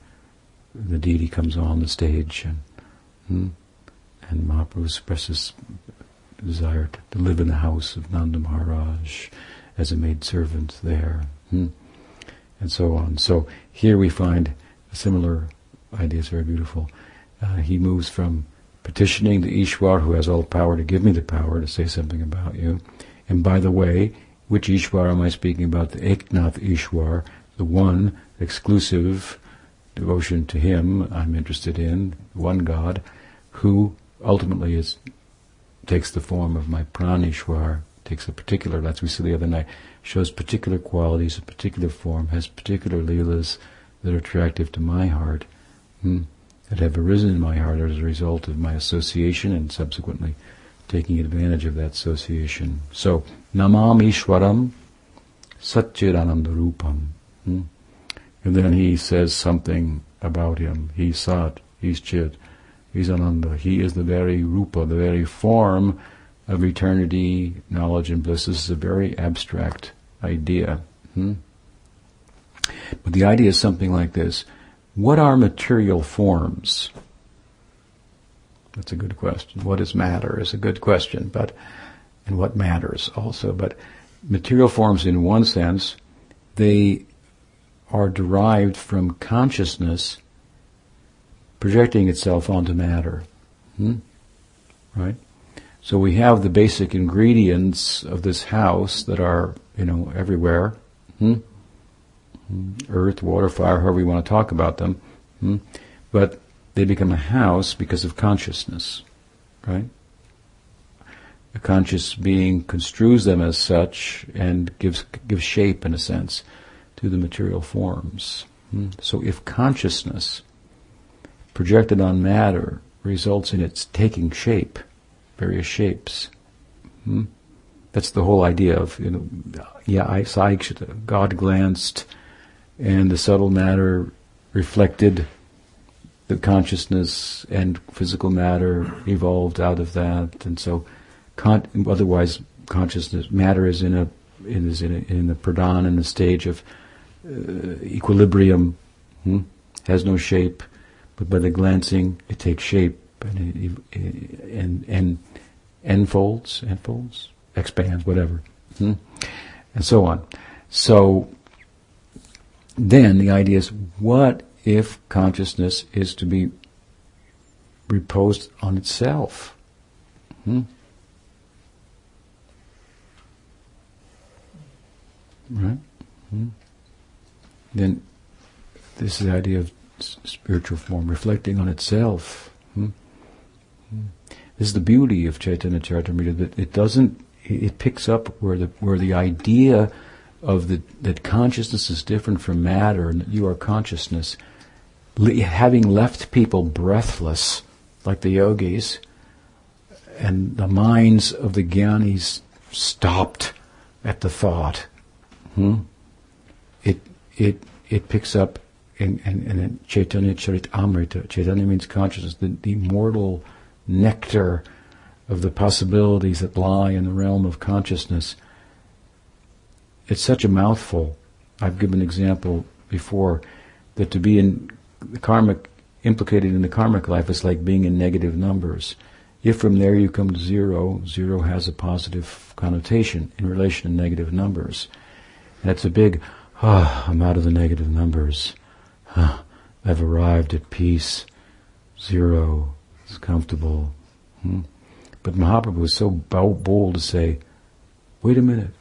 the deity comes on the stage, and hmm, and Mahaprabhu expresses desire to, live in the house of Nanda Maharaj as a maid servant there, hmm, and so on. So here we find a similar idea is very beautiful. Uh, he moves from petitioning the Ishwar, who has all the power to give me the power to say something about you. And by the way, which Ishwar am I speaking about? The Eknath Ishwar, the one exclusive devotion to him I'm interested in, one God, who ultimately is takes the form of my pranishwar, takes a particular, as we said the other night, shows particular qualities, a particular form, has particular leelas that are attractive to my heart hmm, that have arisen in my heart as a result of my association and subsequently taking advantage of that association. So, Namam Ishwaram Satchidananda Rupam. Hmm? And then he says something about him. He's Sat, he's Chit, he's Ananda. He is the very Rupa, the very form of eternity, knowledge, and bliss. This is a very abstract idea. Hmm? But the idea is something like this. What are material forms? That's a good question. What is matter is a good question, but and what matters also. But material forms, in one sense, they are derived from consciousness projecting itself onto matter. Hmm? Right? So we have the basic ingredients of this house that are, you know, everywhere. Hmm? Earth, water, fire, however you want to talk about them. Hmm? But they become a house because of consciousness, right? A conscious being construes them as such and gives gives shape, in a sense, to the material forms. Hmm? So, if consciousness projected on matter results in its taking shape, various shapes, hmm? that's the whole idea of you know, yeah, I, God glanced and the subtle matter reflected the consciousness and physical matter evolved out of that, and so con- otherwise consciousness matter is in a is in a, in the pradhan in the stage of uh, equilibrium, hmm? has no shape, but by the glancing it takes shape and it, and and enfolds, enfolds, expands, whatever, hmm? and so on. So then the idea is, what if consciousness is to be reposed on itself? Hmm? Right? Hmm? Then this is the idea of spiritual form, reflecting on itself. Hmm? Hmm. This is the beauty of Chaitanya Charitamrita that it doesn't, it picks up where the where the idea of the that consciousness is different from matter and that you are consciousness, having left people breathless, like the yogis, and the minds of the jnanis stopped at the thought. Hmm? It it it picks up in, in, in Chaitanya Charitamrita. Chaitanya means consciousness, the, the immortal nectar of the possibilities that lie in the realm of consciousness. It's such a mouthful. I've given an example before that to be in the karmic, implicated in the karmic life is like being in negative numbers. If from there you come to zero, zero has a positive connotation in relation to negative numbers. That's a big, ah, oh, I'm out of the negative numbers. Ah, I've arrived at peace. Zero is comfortable. Hmm? But Mahaprabhu was so bold to say, wait a minute,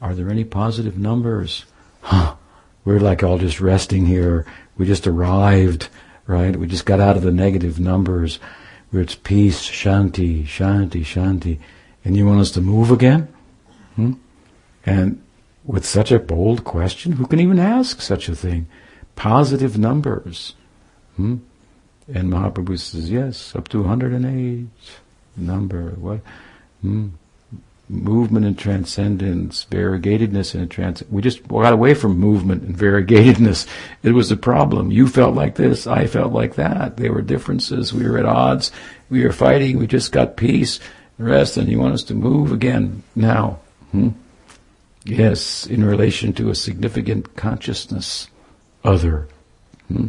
are there any positive numbers? Huh, we're like all just resting here. We just arrived, right? We just got out of the negative numbers where it's peace, shanti, shanti, shanti. And you want us to move again? Hmm? And with such a bold question, who can even ask such a thing? Positive numbers. Hmm? And Mahaprabhu says, yes, up to 108 number. What? Hmm? Movement and transcendence, variegatedness and trans. We just got away from movement and variegatedness. It was a problem. You felt like this, I felt like that. There were differences. We were at odds. We were fighting. We just got peace, rest, and you want us to move again now. Hmm? Yes, in relation to a significant consciousness, other. Hmm?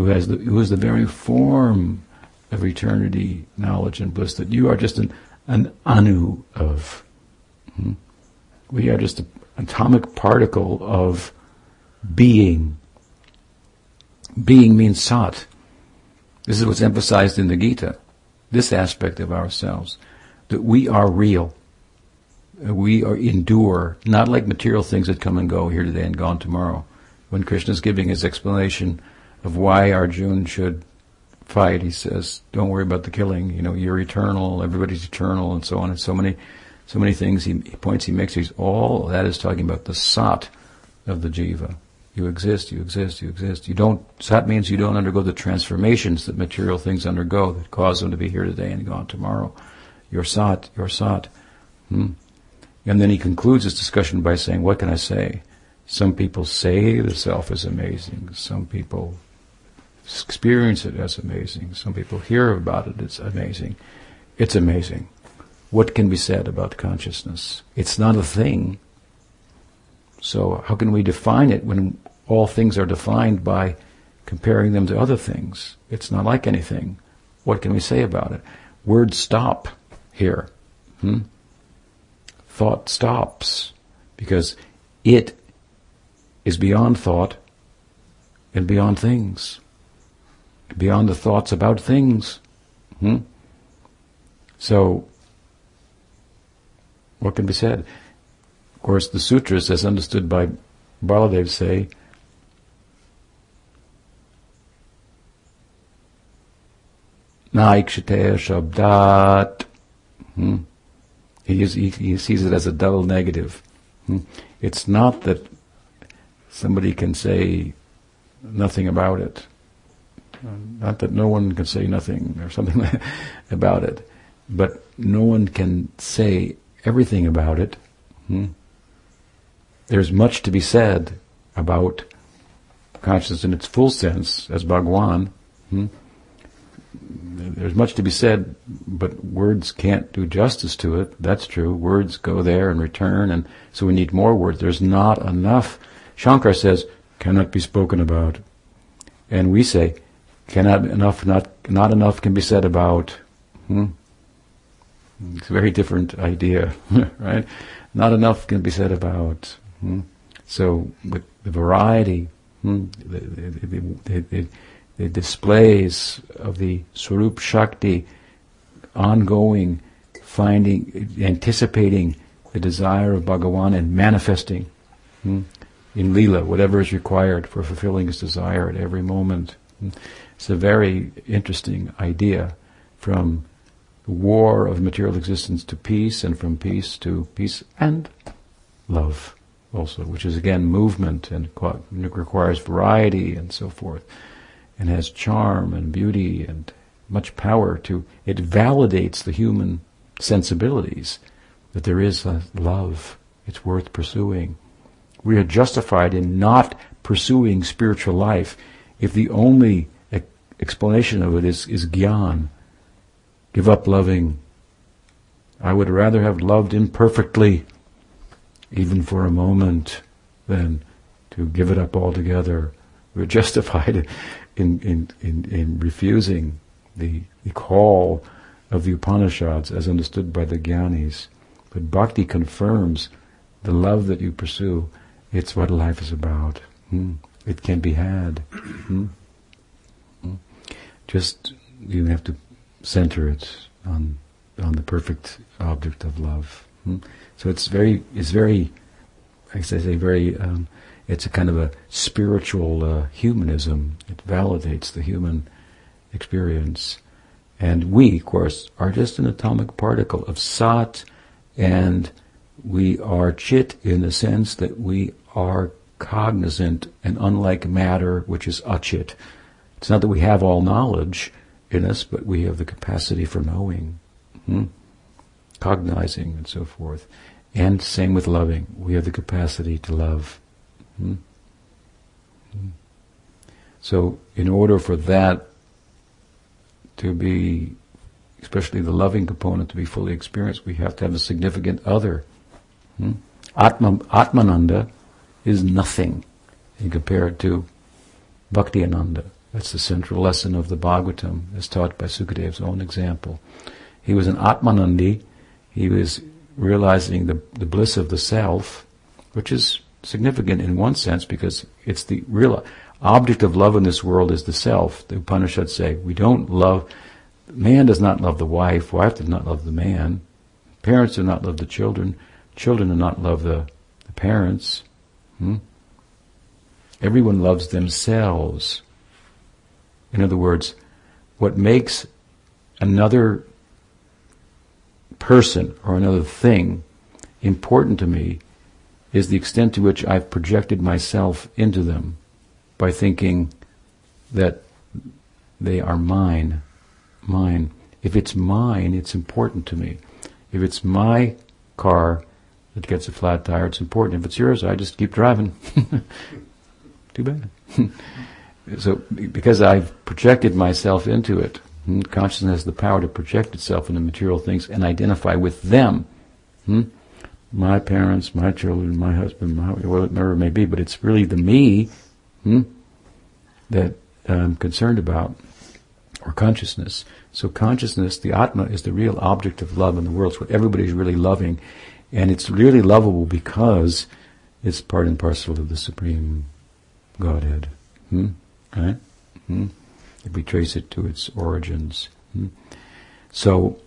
who has the, who is the very form of eternity, knowledge, and bliss, that you are just an, an anu of. Hmm? We are just an atomic particle of being. Being means sat. This is what's emphasized in the Gita, this aspect of ourselves, that we are real. We are endure, not like material things that come and go here today and gone tomorrow. When Krishna is giving his explanation of why Arjun should fight. He says, "Don't worry about the killing. You know, you're eternal. Everybody's eternal, and so on, and so many, so many things." He, points he makes. He's all that is talking about the sat of the jiva. You exist. You exist. You exist. You don't. Sat means you don't undergo the transformations that material things undergo that cause them to be here today and gone tomorrow. You're sat. You're sat. Hmm. And then he concludes his discussion by saying, "What can I say?" Some people say the self is amazing. Some people experience it as amazing. Some people hear about it it's amazing. It's amazing. What can be said about consciousness? It's not a thing. So how can we define it when all things are defined by comparing them to other things? It's not like anything. What can we say about it? Words stop here. Hmm? Thought stops because it is beyond thought and beyond things beyond the thoughts about things. Hmm? So, what can be said? Of course, the sutras, as understood by Baladev, say Naikshate Shabdat. Hmm? He, is, he, he, sees it as a double negative. Hmm? It's not that somebody can say nothing about it. Not that no one can say nothing or something about it, but no one can say everything about it. Hmm? There's much to be said about consciousness in its full sense as Bhagwan. Hmm? There's much to be said, but words can't do justice to it. That's true. Words go there and return, and so we need more words. There's not enough. Shankar says, cannot be spoken about. And we say, cannot enough not not enough can be said about hmm? It's a very different idea, right? Not enough can be said about. Hmm? So, with the variety, hmm, the, the, the, the, displays of the Swarup Shakti, ongoing, finding, anticipating the desire of Bhagavan and manifesting hmm, in Leela, whatever is required for fulfilling his desire at every moment. It's a very interesting idea from war of material existence to peace, and from peace to peace and love also, which is again movement and requires variety and so forth, and has charm and beauty and much power to, it validates the human sensibilities that there is a love, it's worth pursuing. We are justified in not pursuing spiritual life if the only explanation of it is, is gyan. Give up loving. I would rather have loved imperfectly, even for a moment, than to give it up altogether. We're justified in, in, in, in refusing the, the call of the Upanishads as understood by the Gyanis. But bhakti confirms the love that you pursue. It's what life is about. Hmm. It can be had. Hmm. Just you have to center it on on the perfect object of love. Hmm. So it's very it's very, I say, very. Um, it's a kind of a spiritual uh, humanism. It validates the human experience, and we, of course, are just an atomic particle of sat and we are chit in the sense that we are cognizant and unlike matter, which is achit. It's not that we have all knowledge in us, but we have the capacity for knowing, hmm? cognizing, and so forth. And same with loving. We have the capacity to love. Hmm? Hmm. So, in order for that to be especially the loving component, to be fully experienced, we have to have a significant other. Hmm? Atma, Atmananda is nothing in compared to Bhakti Ananda. That's the central lesson of the Bhagavatam, as taught by Sukadev's own example. He was an Atmanandi. He was realizing the, the bliss of the self, which is significant in one sense because it's the real object of love in this world is the self. The Upanishads say we don't love man does not love the wife, wife does not love the man, parents do not love the children, children do not love the, the parents. Hmm? Everyone loves themselves. In other words, what makes another person or another thing important to me is the extent to which I've projected myself into them by thinking that they are mine mine. If it's mine, it's important to me. If it's my car that gets a flat tire, it's important. If it's yours, I just keep driving. Too bad. so, because I've projected myself into it, hmm, consciousness has the power to project itself into material things and identify with them. Hmm? My parents, my children, my husband, my, whatever it may be, but it's really the me hmm, that I'm concerned about or consciousness. So consciousness, the Atma, is the real object of love in the world. It's what everybody's really loving. And it's really lovable because it's part and parcel of the Supreme Godhead. Hmm? Right? Hmm? If we trace it to its origins. Hmm? So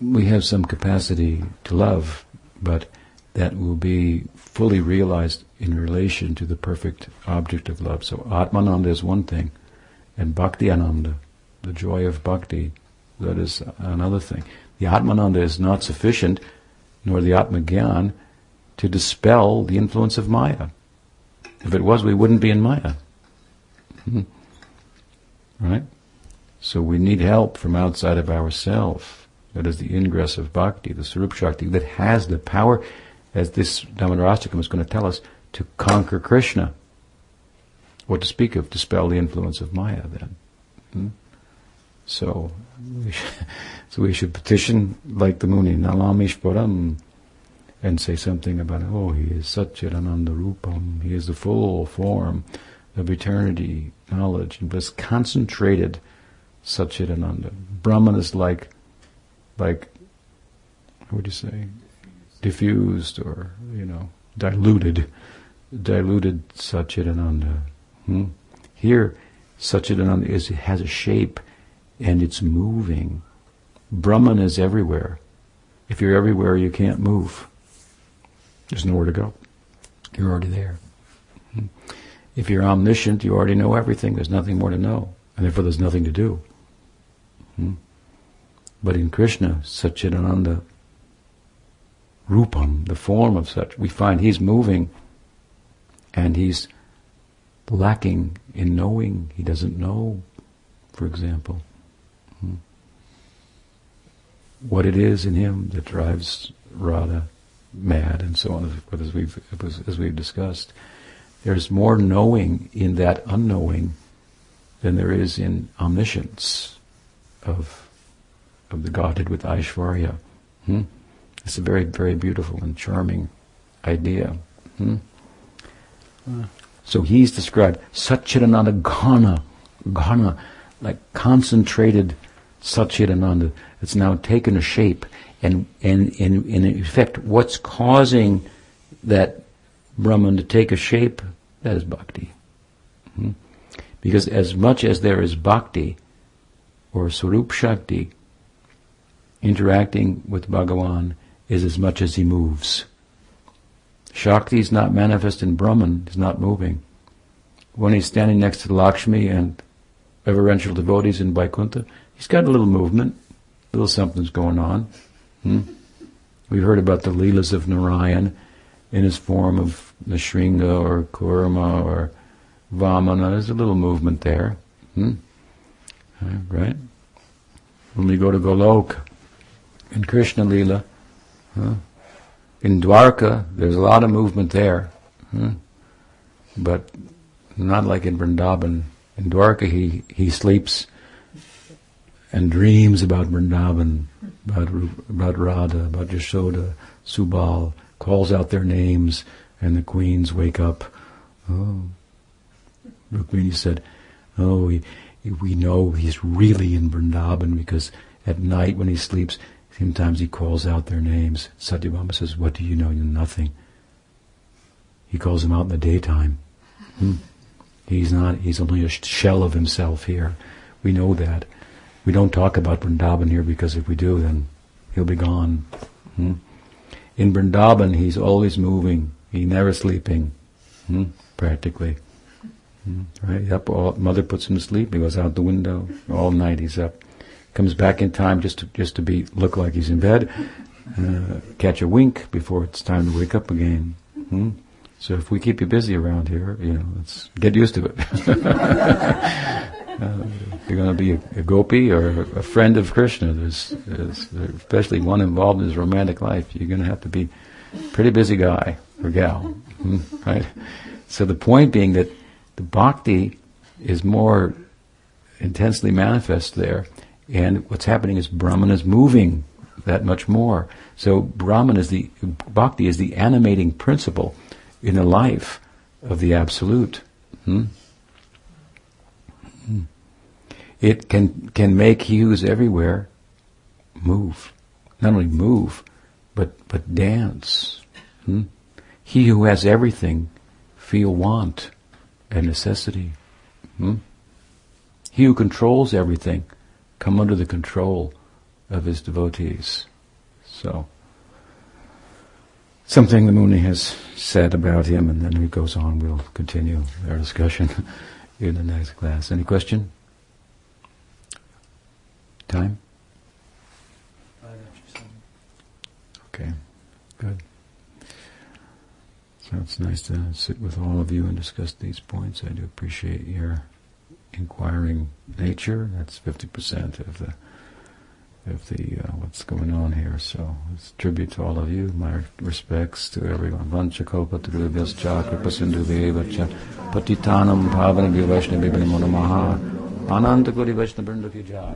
we have some capacity to love, but that will be fully realized in relation to the perfect object of love. So Atmananda is one thing, and Bhakti Ananda the joy of bhakti, that is another thing. The Atmananda is not sufficient, nor the Atmagyan, to dispel the influence of Maya. If it was, we wouldn't be in Maya. Right? So we need help from outside of ourselves. That is the ingress of bhakti, the Swarup Shakti, that has the power, as this Damodarastakam is going to tell us, to conquer Krishna. What to speak of, dispel the influence of Maya then. Hmm? So we should, so we should petition like the Muni, Nalamishparam, and say something about, oh, he is Satchidananda Rupam, he is the full form of eternity, knowledge, and bliss, concentrated Satchidananda. Brahman is like, like what would you say, diffused or, you know, diluted, diluted Satchidananda. Hmm? Here, Satchidananda is, has a shape and it's moving. Brahman is everywhere. If you're everywhere, you can't move. There's nowhere to go. You're already there. Hmm? If you're omniscient, you already know everything. There's nothing more to know. And therefore there's nothing to do. Hmm? But in Krishna, Satchidananda, Rupam, the form of such, we find he's moving and he's lacking in knowing. He doesn't know, for example, hmm, what it is in him that drives Radha mad and so on, as we've, as we've discussed. There's more knowing in that unknowing than there is in omniscience of, of the Godhead with Aishvarya. Hmm? It's a very, very beautiful and charming idea. Hmm? Uh, so he's described Satchidananda Ghana, Ghana, like concentrated Satchidananda. It's now taken a shape. And, and, and in effect, what's causing that Brahman to take a shape? That is bhakti. Hmm? Because as much as there is bhakti, or Swarup Shakti, interacting with Bhagavan, is as much as he moves. Shakti is not manifest in Brahman, he's not moving. When he's standing next to Lakshmi and reverential devotees in Vaikuntha, he's got a little movement, a little something's going on. Hmm? We've heard about the Leelas of Narayan in his form of Nrsimha or Kurma or Vamana. There's a little movement there. Hmm? Right? When we go to Golok in Krishna Leela, huh? in Dwarka, there's a lot of movement there. Huh? But not like in Vrindavan. In Dwarka, he, he sleeps and dreams about Vrindavan, about, about Radha, about Yashoda, Subal, calls out their names, and the queens wake up. Oh. Rukmini said, Oh, we, we know he's really in Vrindavan because at night when he sleeps, sometimes he calls out their names. Satyabhama says, What do you know? You know nothing. He calls them out in the daytime. Hmm. He's not, he's only a shell of himself here. We know that. We don't talk about Vrindavan here because if we do, then he'll be gone. Hmm? In Vrindavan, he's always moving. He's never sleeping, hmm? practically. Hmm? Right? Up, all, mother puts him to sleep. He goes out the window all night. He's up. Comes back in time just to, just to be look like he's in bed. Uh, catch a wink before it's time to wake up again. Hmm? So if we keep you busy around here, you know, let's get used to it. uh, you're going to be a, a, gopi or a friend of Krishna. There's, there's, especially one involved in his romantic life. You're going to have to be a pretty busy guy or gal, hmm, right? So the point being that the bhakti is more intensely manifest there, and what's happening is Brahman is moving that much more. So Brahman is the bhakti is the animating principle in the life of the Absolute. Hmm? It can can make he who's everywhere move, not only move, but but dance. Hmm? He who has everything feel want and necessity. Hmm? He who controls everything come under the control of his devotees. So something the Muni has said about him, and then he goes on. We'll continue our discussion in the next class. Any question? Time? Okay, good. So it's nice to sit with all of you and discuss these points. I do appreciate your inquiring nature. That's 50% of the of the uh, what's going on here. So it's tribute to all of you. My respects to everyone. Kripasindhuveva patitanam bhavanabhyo vaishnavibhyo namo namaha. Ananta Koti Vaishnava Vrinda jai.